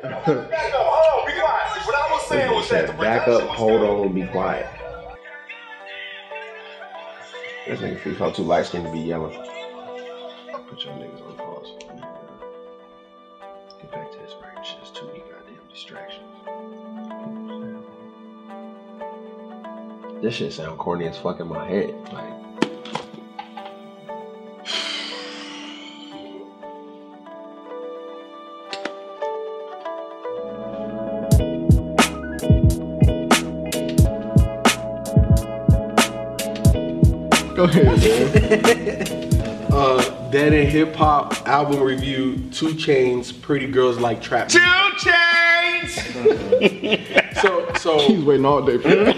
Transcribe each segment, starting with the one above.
Back up, hold on, on, be quiet. This nigga free felt too light skinned to be yelling. Put your niggas on pause. Get back to this right shit. It's too many goddamn distractions. This shit sound corny as fuck in my head. Like, Go ahead, uh, Dead End Hip Hop album review. Two Chainz. Pretty girls like trap. Two Chainz. So, so he's waiting all day for that.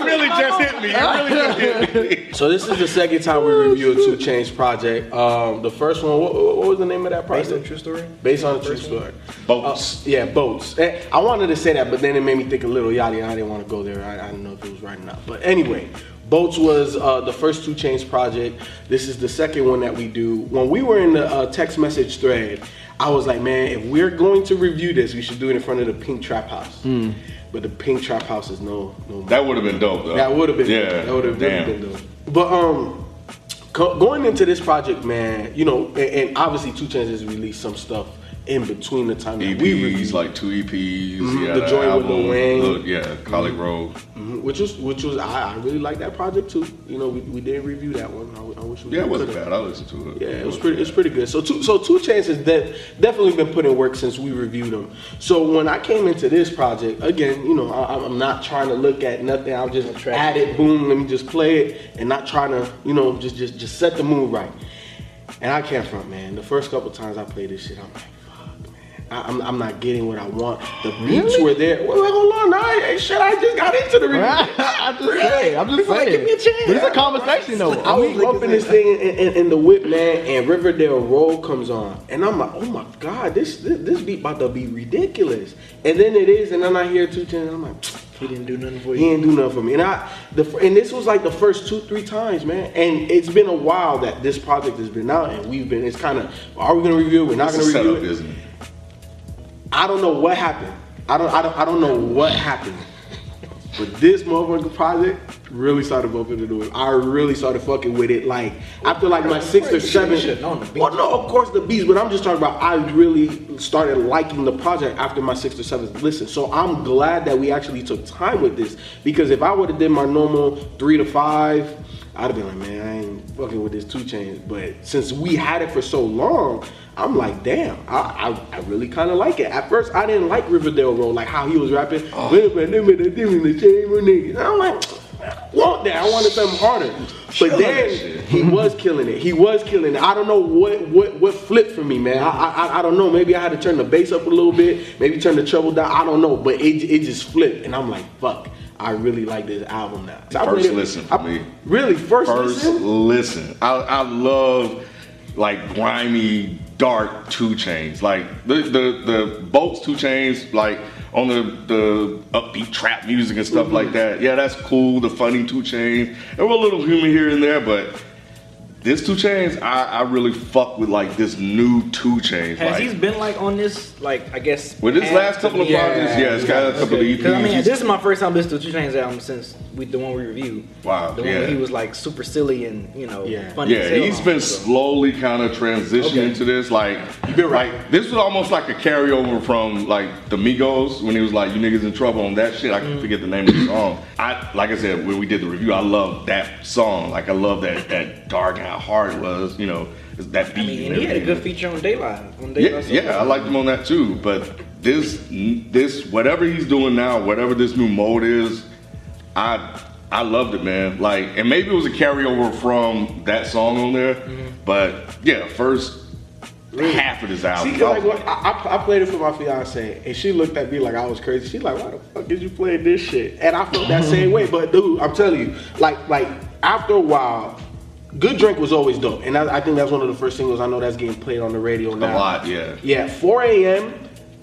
It really just hit me. It really just hit me. So this is the second time we review a Two Chainz project. Um, the first one, what, what was the name of that project? Based on true story. Based on a true story. Boats. Uh, yeah, boats. Eh, I wanted to say that, but then it made me think a little yachty, and I didn't want to go there. I, I didn't know if it was right or not. But anyway, boats was uh, the first Two Chainz project. This is the second one that we do. When we were in the uh, text message thread, I was like, man, if we're going to review this, we should do it in front of the Pink Trap House. But the Pink Trap House is no no. That would have been dope, though. That would have been Yeah. That would have damn. been dope. But um, co- going into this project, man, you know, and, and obviously Two Chainz has released some stuff in between the time that we reviewed, EPs, like two EPs. Mhm, Yeah, The that Joint with Lil album, Wayne. Lil- yeah, ColleGrove. Mhm, which was which was I, I really like that project too. You know, we, we did review that one. I, I wish we did. Yeah, it wasn't bad. I listened to it. Yeah, it was pretty. It's pretty good. So two, so two chances that definitely been putting work since we reviewed them. So when I came into this project, again, you know, I, I'm not trying to look at nothing. I'm just add it, boom, let me just play it, and not trying to, you know, just just just set the mood right. And I can't front, man. The first couple times I played this shit, I'm like, fuck, man. I, I'm, I'm not getting what I want. The beats were there. Wait, wait, hold on. I, hey, shit, I just got into the review. I'm just saying. I'm just Like, give me a chance. But it's a conversation though. I was bumping this thing in, in, in the whip, man, and Riverdale Road comes on, and I'm like, oh my god, this this, this beat about to be ridiculous. And then it is, and then I hear two ten, I'm like, He didn't do nothing for you. he didn't do nothing for me. And I, the and this was like the first two three times, man. And it's been a while that this project has been out, and we've been. It's kind of, are we gonna review it? We're not It's gonna a review setup, it. isn't it? I don't know what happened. I don't, I don't, I don't know what happened. But this motherfucking project really started bumping into it. I really started fucking with it. Like after like my sixth or seventh. should've known the beats. Well, no, of course the beats, but I'm just talking about. I really started liking the project after my sixth or seventh listen. So I'm glad that we actually took time with this because if I would have did my normal three to five, I'd have been like, man, I ain't fucking with this two Chainz. But since we had it for so long, I'm like, damn, I, I, I really kind of like it. At first, I didn't like Riverdale Road, like how he was rapping. Oh. "Well, but them and them and the chain were niggas." And I'm like, want that. I wanted something harder. But then he was killing it. He was killing it. I don't know what what what flipped for me, man. I, I I don't know. Maybe I had to turn the bass up a little bit. Maybe turn the treble down. I don't know. But it it just flipped, and I'm like, fuck. I really like this album now. So I First played it- listen for I- me. Really, first, First listen. listen. I, I love like grimy, dark two Chainz. Like the the the boats two Chainz, like on the the upbeat trap music and stuff like that. Yeah, that's cool. The funny two Chainz. There were a little humor here and there, but this two Chainz, I, I really fuck with like this new two Chainz. Has like, he been like on this, like I guess? with his last couple of yeah. projects, yeah, it's got a couple of E EPs. I mean, this is my first time listening to Two Chainz album since we the one we reviewed. Wow, the one yeah. where he was like super silly and you know Yeah. funny. Yeah, as hell he's on been so. slowly kind of transitioning Okay. to this. Like, you've been right. like this was almost like a carryover from like the Migos when he was like, "You niggas in trouble" on that shit. I Mm. can forget the name of the song. I like I said when we did the review, I love that song. Like I love that that dark and how hard it was. You know, that beat. I mean, and and he had a good feature on Daylight. On Daylight Yeah, Daylight yeah, I liked him on that too. But this, this, whatever he's doing now, whatever this new mode is, I, I loved it, man. Like, and maybe it was a carryover from that song on there, Mm-hmm. but yeah, first half of this album. See, 'cause, I like, was when I, I, I played it for my fiance, and she looked at me like I was crazy. She's like, "Why the fuck did you play this shit?" And I felt that same way. But dude, I'm telling you, like, like after a while, "Good Drink" was always dope, and I, I think that's one of the first singles I know that's getting played on the radio now. a lot, yeah. Yeah, 4 a.m.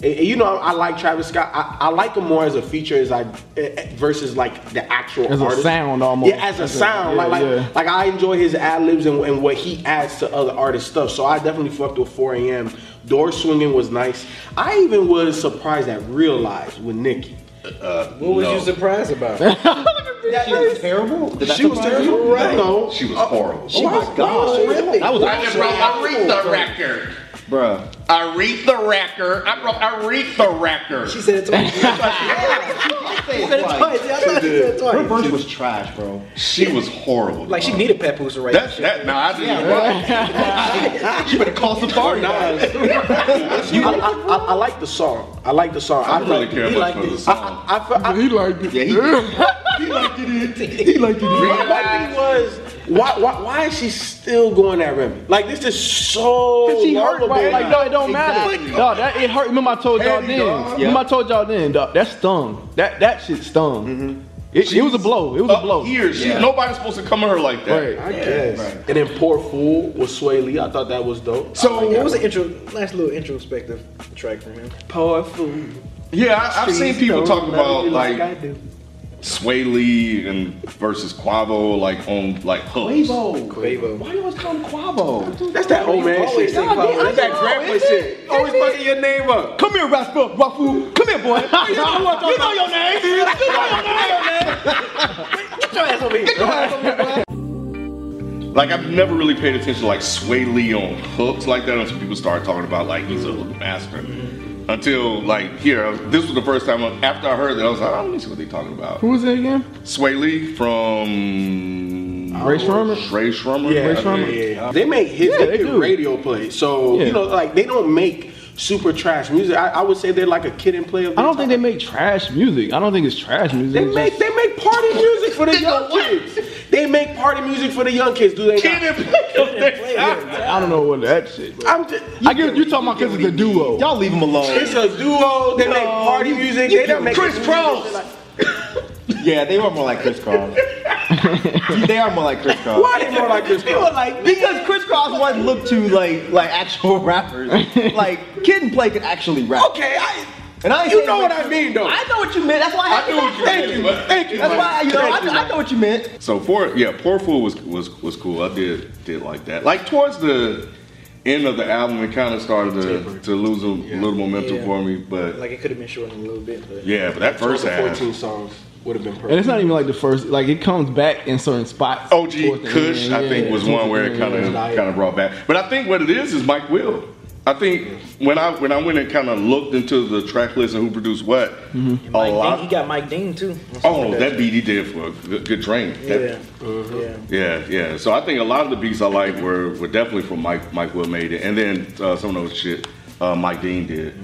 And- and you know, I, I like Travis Scott. I, I like him more as a feature as I eh, versus like the actual As a sound almost. Yeah, as a As sound. like yeah, like, yeah. like I enjoy his ad libs and, and what he adds to other artists' stuff. So I definitely fucked with 4 a.m. Door swinging was nice. I even was surprised at Realize with Nicki. What was No. you surprised about? She was terrible. Did that She was terrible, right? No, She was horrible. Oh my God, really? That was Aretha record. Bruh. Aretha record. I wrote Aretha record. She said it twice. she said it twice. Yeah, I thought she said it Her twice. verse was trash, bro. She was horrible. Like she needed Papoose to write that That's shit. that. Now I didn't. She better call some Or authority. You- I, I, I, I like the song. I like the song. I don't really care he much liked for the song. I, I, I, I, He liked it. Yeah, he, he liked it. He liked it. My thing was, why, why, why is she still going at Remy? Like this is so. Cause she hurt, lovable. right? Like, no, it don't matter. Exactly. No, that it hurt. Remember I told y'all Petty, then. dog. Remember I told y'all then. Dog, that stung. That that shit stung. Mm-hmm. It, it was a blow. It was a blow. here, she, Yeah. nobody's supposed to come at her like that. Right. I guess. And then Poor Fool with Swae Lee. I thought that was dope. So It was an intro, nice little introspective track from him. Poor Fool. yeah, I, I've seen people talk about you like I do. Swae Lee and versus Quavo, like on like hooks. Quavo. Quavo. Why do you always call him Quavo? That's that old man always shit. say That's that grandpa shit. Always fucking your name up. Come here, Rascal Rafu. Come here, boy. you know your name. You know your name. Get your ass over here. Like I've never really paid attention to like Swae Lee on hooks like that until people started talking about like he's a hook master. Until like here, this was the first time after I heard that I was like, oh, let me see what they're talking about. Who was it again? Swae Lee from Rae Sremmurd? Rae Sremmurd. Yeah, Ray yeah, Sremmurd? yeah. They make hits, Yeah, they, they get do. radio play. So, Yeah. you know, like they don't make super trash music. I, I would say they're like a kid and play of I don't think they make trash music. I don't think it's trash music. They It's make just- they make party music for the young kids. They make party music for the young kids, do they Kid not? and play. I don't know what that shit. Bro. I'm just, I get you talking about because it's a duo. Y'all leave him alone. it's a duo. They make party music. They don't make Kris Kross. Yeah, they were more like Kris Kross. they are more like Kris Kross. Why they more like Chris They were like because Kris Kross wasn't looked to like like actual rappers. like Kid and Play could actually rap. Okay, I, And I you know what I mean though. I know what you meant. That's why I, I had knew to what you thank meant, you. Thank you. That's man. why you know Thank I, you, I know what you meant. So poor, yeah, poor fool was was was cool. I did did like that. Like towards the end of the album, it kind of started to, to lose a little momentum Yeah. for me. But Like it could have been shortened a little bit, but yeah, but that First first half, 14 songs would have been perfect. And it's not even like the first. Like it comes back in certain spots. OG towards Kush, end, I think yeah, was one where it kind of kind of brought back. But I think what it is is Mike Will. I think when I when I went and kind of looked into the track list and who produced what, Mm-hmm. a Mike lot. Dean, he got Mike Dean too. oh, of that beat he did for a good, good train. That- Yeah, yeah. Yeah, yeah. So I think a lot of the beats I like were, were definitely from Mike Mike Will made it, and then uh, some of those shit uh, Mike Dean did.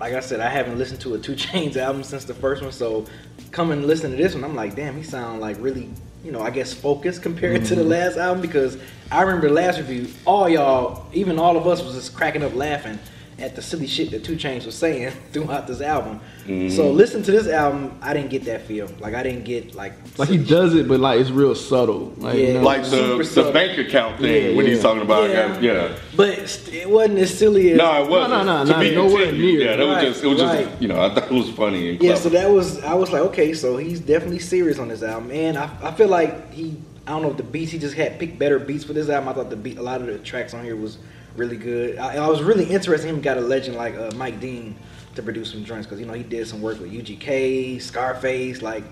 Like I said, I haven't listened to a Two Chainz album since the first one, so coming and listening to this one, I'm like, damn, he sound like really, you know, I guess focused compared to the mm-hmm. last album because I remember the last review, all y'all, even all of us, was just cracking up laughing at the silly shit that Two Chainz was saying throughout this album. Mm-hmm. So listen to this album, I didn't get that feel. Like I didn't get like Like he silly does it, but like it's real subtle. Like, you know? Like Super the, the bank account thing Yeah, when yeah. he's talking about Yeah. yeah. yeah. But it wasn't as silly as No, it wasn't. no, no, To not be nowhere continued. near. Yeah, that Right, was just it was right. just you know I thought it was funny and Yeah, so that was I was like, okay, so he's definitely serious on this album, and I, I feel like he I don't know if the beats he just had picked better beats for this album. I thought the beat a lot of the tracks on here was really good. I, I was really interested in him got a legend like uh, Mike Dean to produce some joints because you know he did some work with UGK, Scarface, like.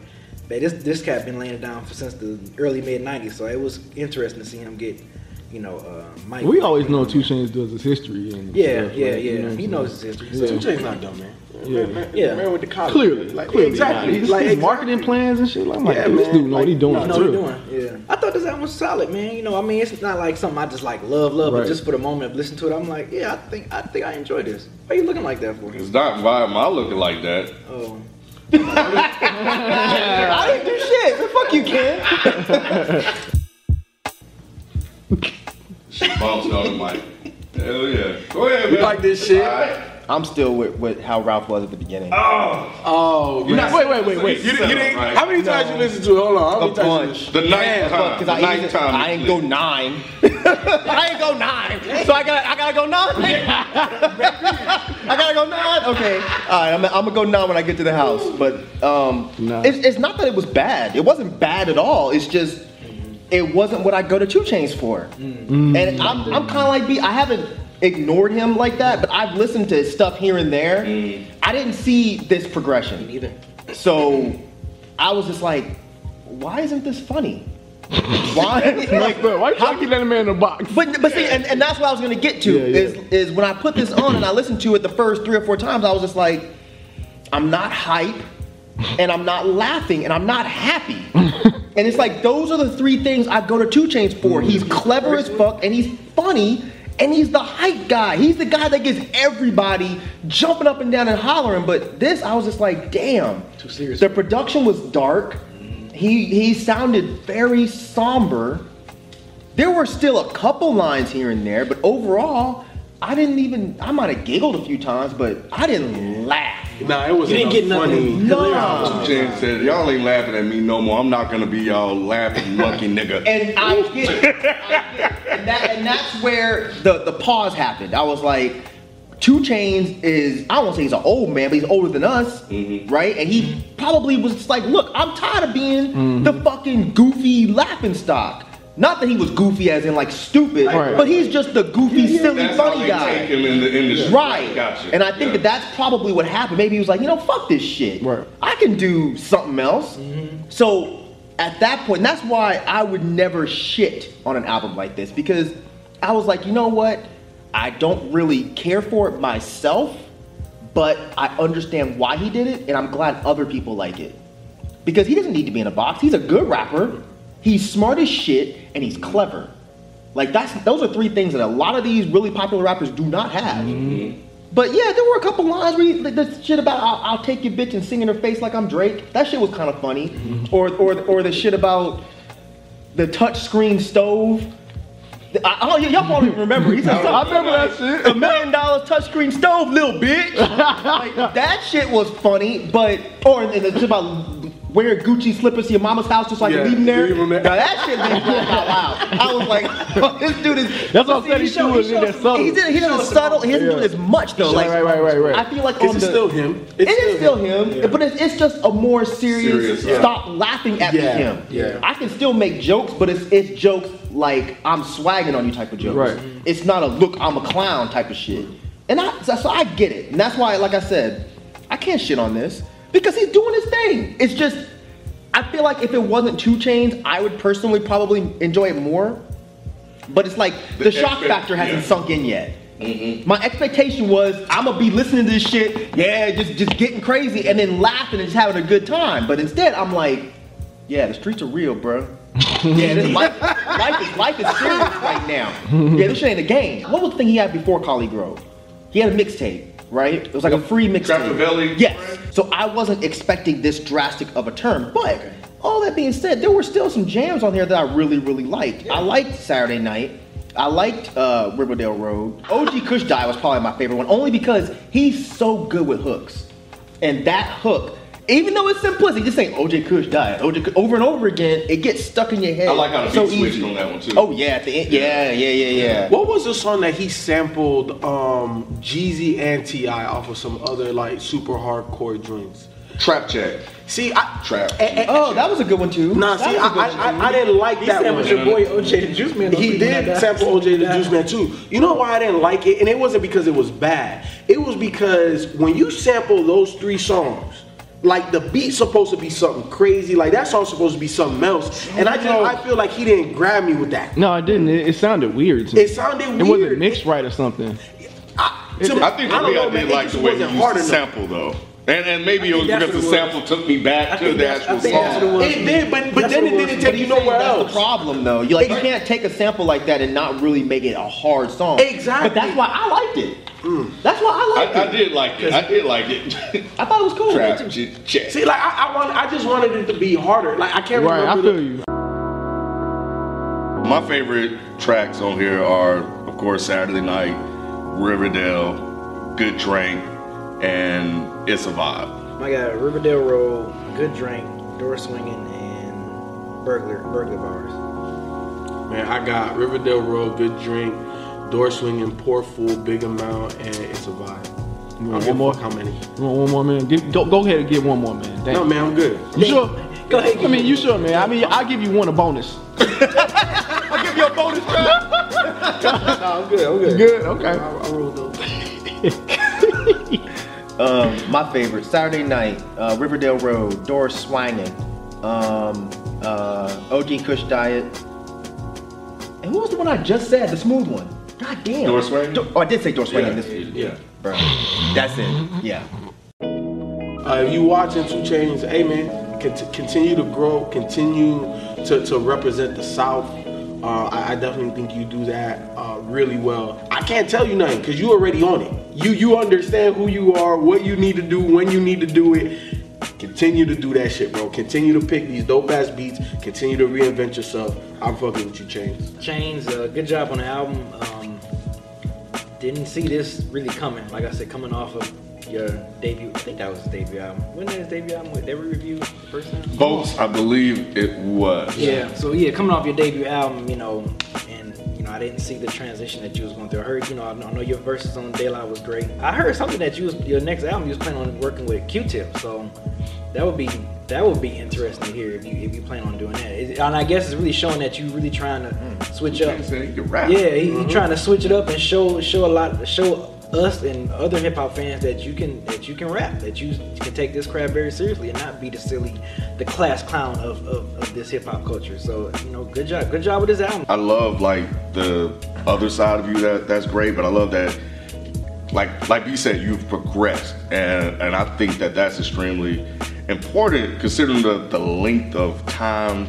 Man, this this cat been laying it down for, since the early mid '90s, so it was interesting to see him get, you know, uh, Mike. we always know Two Chainz does his history. And Yeah, stuff, yeah, like, you yeah. know he I'm knows his history. Yeah. Two Chainz not dumb, man. Yeah. Man, Yeah. man with the college. Clearly, like clearly, exactly. Nah, his, like his exactly. marketing plans and shit. Like, I'm like, Yeah, this man, dude know what he doing no, no, know too. what he doing. Yeah. I thought this album was solid, man. You know, I mean, it's not like something I just like love, love, Right. but just for the moment of listening to it, I'm like, yeah, I think I think I enjoy this. Why you looking like that for? it's not vibe. I looking like that. Oh, I didn't do shit. Man, fuck you, Ken. Bouncing on the mic. Hell yeah. Go ahead, You like this shit? I'm still with, with how Ralph was at the beginning. Oh, man. Wait, wait, wait, wait. You, you didn't, Right. how many times you listened to it? Hold on. How a many times you bunch. listened? The ninth time. Because The I, ninth ain't- time. I ain't go nine. I ain't go nine. So I got I gotta go nine. I gotta go nine. Okay, all right. I'm, I'm gonna go nine when I get to the house. But um, Nah. it's, it's not that it was bad. It wasn't bad at all. It's just it wasn't what I go to Two Chainz for. Mm. And I'm, I'm kind of like B. I haven't ignored him like that, but I've listened to his stuff here and there. Mm. I didn't see this progression. Neither. So I was just like, why isn't this funny? Why? Like, bro, why you trying to keep that man in the box? But but see, and, and that's what I was gonna get to Yeah, yeah. is is when I put this on and I listened to it the first three or four times, I was just like, I'm not hype, and I'm not laughing, and I'm not happy. and it's like those are the three things I go to Two Chainz for. He's clever as fuck, and he's funny, and he's the hype guy. He's the guy that gets everybody jumping up and down and hollering. But this, I was just like, damn. Too serious. The production was dark. He he sounded very somber. There were still a couple lines here and there, but overall, I didn't even. I might have giggled a few times, but I didn't laugh. Nah, it wasn't. You didn't get nothing. No. James said, "Y'all ain't laughing at me no more. I'm not gonna be y'all laughing monkey nigga." And I get it. I get it. And, that, and that's where the, the pause happened. I was like, Two Chainz is, I won't say he's an old man, but he's older than us, mm-hmm. right? And he probably was just like, look, I'm tired of being mm-hmm. the fucking goofy laughing stock. Not that he was goofy as in like stupid, Right. but he's just the goofy, silly, That's funny guy. take him in the industry. Right. Gotcha. And I think Yeah. that that's probably what happened. Maybe he was like, you know, fuck this shit. Right. I can do something else. Mm-hmm. So at that point, that's why I would never shit on an album like this because I was like, you know what? I don't really care for it myself, but I understand why he did it, and I'm glad other people like it. Because he doesn't need to be in a box. He's a good rapper. He's smart as shit, and he's clever. Like that's those are three things that a lot of these really popular rappers do not have. Mm-hmm. But yeah, there were a couple lines where he, the, shit about I'll, I'll take your bitch and sing in her face like I'm Drake. That shit was kind of funny. Mm-hmm. Or or or the shit about the touch screen stove. I, oh, don't, y'all probably remember. He said I remember that shit. a million dollar touchscreen stove, little bitch. like, that shit was funny, but or and it's about wearing Gucci slippers to your mama's house just like Yeah, leave them there. leave 'em there. Now that shit made me laugh out loud. I was like, oh, this dude is. That's what I'm saying. He showed- was in there subtle. He did. He doesn't subtle. He doesn't do Yeah. as much though. Like Right, right, right, right. I feel like It's on the, still him. It is still him, but it's, it's just a more serious. Serious, yeah. Stop laughing at Yeah, me. Him. yeah. I can still make jokes, but it's it's jokes like I'm swagging on you type of jokes. Right. It's not a look I'm a clown type of shit. And I so, so I get it, and that's why, like I said, I can't shit on this because he's doing his thing. It's just I feel like if it wasn't Two Chainz, I would personally probably enjoy it more. But it's like the, The shock expect- factor hasn't yeah. sunk in yet. Mm-hmm. My expectation was I'm gonna be listening to this shit, yeah, just just getting crazy, and then laughing and just having a good time. But instead, I'm like, yeah, the streets are real, bro. yeah, this life, life is life is serious right now. Yeah, this shit ain't a game. What was the thing he had before ColleGrove? He had a mixtape, right? It was like a free mixtape. Yes. So I wasn't expecting this drastic of a turn, but all that being said, there were still some jams on here that I really, really liked. I liked Saturday Night. I liked uh, Riverdale Road. OG Kush Die was probably my favorite one, only because he's so good with hooks. And that hook, even though it's simplistic, just saying OJ Kush died, OJ Kush, over and over again, it gets stuck in your head. I like how the so beat switched easy. on that one too. Oh yeah, at the end, yeah, yeah, yeah, yeah. What was the song that he sampled um, Jeezy and T.I. off of some other like super hardcore joints? Trap chat. See, I Trap. eh, eh, Oh, that was a good one too. Nah, That see, was I, a good one, I. I, I didn't like He that one. was your boy OJ the Juice Man. He did sample OJ the Juice Man too. You know why I didn't like it? And it wasn't because it was bad. It was because when you sample those three songs, like the beat's supposed to be something crazy, like that song's supposed to be something else. And I just I feel like he didn't grab me with that. No, I didn't. It, it sounded weird. to me. It sounded weird. It wasn't mixed right or something. I, to- I think for don't me, know, I did it like the way he used hard the enough. sample though. And, and maybe it was because the what was. sample took me back to the actual think it song. was. It did, but but That's then it it didn't But take you he's saying nowhere that's else. the problem, though. You like you can't take a sample like that and not really make it a hard song. Exactly. But that's why I liked it. Mm. That's why I liked I, I did like it. I did like it. I thought it was cool. Trap chat. See, like I, I want, I just wanted it to be harder. Like I can't Right, I remember. feel the- you. My favorite tracks on here are, of course, Saturday Night, Riverdale, Good Drink, and It's a Vibe. I got Riverdale Road, Good Drink, Door Swinging, and Burglar Burglar Bars. Man, I got Riverdale Road, Good Drink, Door Swinging, Poor Fool, Big Amount, and It's a Vibe. You want don't one more? How many? You want one more, man? Give, go, go ahead and get one more, man. Thank No, man, I'm good. You sure? Go ahead. I mean, you sure, man? I mean, I'll give you one a bonus. I'll give you a bonus track. No, I'm good. I'm good. Good. Okay. I, I rolled those. Um, my favorite Saturday night, uh, Riverdale Road, Doors swanging, um, uh, OG Kush Diet, and who was the one I just said? The smooth one. God damn. Door Swangin'? Do- oh, I did say door swinging. Yeah, this, Yeah. bro. That's it. Yeah. Uh, if you watching Two Chainz, hey man, cont- continue to grow, continue to, to represent the South. Uh, I, I definitely think you do that uh, really well. I can't tell you nothing because you already on it. You you understand who you are, what you need to do, when you need to do it. Continue to do that shit, bro. Continue to pick these dope ass beats. Continue to reinvent yourself. I'm fucking with you, Chains. Chains, uh, good job on the album. Um, didn't see this really coming. Like I said, coming off of your debut. I think that was his debut album. When did his debut album? Did they review the first time? Folks, I believe it was. Yeah. So yeah, coming off your debut album, you know, and you know, I didn't see the transition that you was going through. I heard, you know, I know, I know your verses on Daylight was great. I heard something that you was your next album you was planning on working with Q-Tip. So that would be that would be interesting to hear if you if you plan on doing that. It- and I guess it's really showing that you really trying to switch up. Said he. Yeah, he, he mm-hmm. trying to switch it up and show show a lot show us and other hip hop fans that you can that you can rap, that you can take this craft very seriously and not be the silly, the class clown of, of, of this hip hop culture. So you know, good job, good job with this album. I love like the other side of you that that's great, but I love that like like you said you've progressed and and I think that that's extremely important considering the the length of time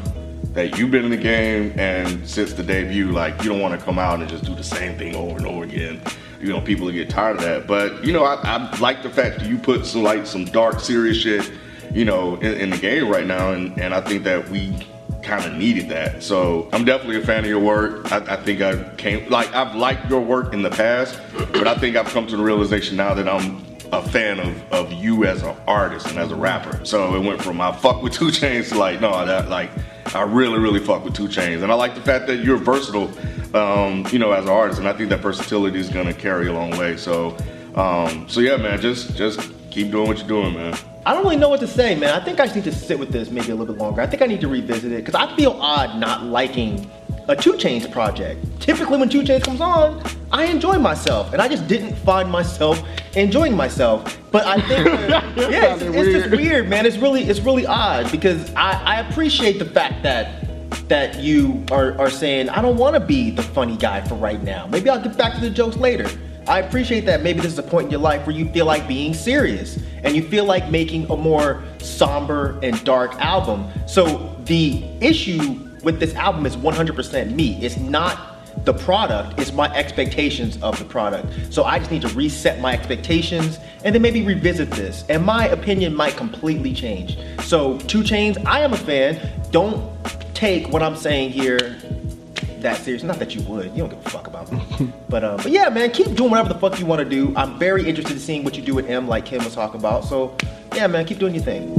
that you've been in the game and since the debut like you don't want to come out and just do the same thing over and over again you know people get tired of that but you know I, I like the fact that you put some like some dark serious shit you know in, in the game right now and and I think that we kind of needed that. So I'm definitely a fan of your work. I, I think I came like I've liked your work in the past, but I think I've come to the realization now that I'm a fan of, of you as an artist and as a rapper. So it went from I fuck with Two Chainz to like no, that like I really really fuck with Two Chainz, and I like the fact that you're versatile, um, you know, as an artist, and I think that versatility is gonna carry a long way. So um, so yeah, man, just just keep doing what you're doing, man. I don't really know what to say, man. I think I just need to sit with this maybe a little bit longer. I think I need to revisit it because I feel odd not liking a Two Chainz project. Typically, when Two Chainz comes on, I enjoy myself, and I just didn't find myself enjoying myself. But I think, yeah, it's, it's just weird, man. It's really, it's really odd because I, I appreciate the fact that that you are, are saying I don't want to be the funny guy for right now. Maybe I'll get back to the jokes later. I appreciate that maybe this is a point in your life where you feel like being serious and you feel like making a more somber and dark album. So the issue with this album is 100% me. It's not the product, it's my expectations of the product. So I just need to reset my expectations and then maybe revisit this. And my opinion might completely change. So, Two Chainz, I am a fan. Don't take what I'm saying here that serious. Not that you would. You don't give a fuck about me. but uh, but yeah, man, keep doing whatever the fuck you want to do. I'm very interested in seeing what you do with M, like Kim was talking about. So yeah, man, keep doing your thing.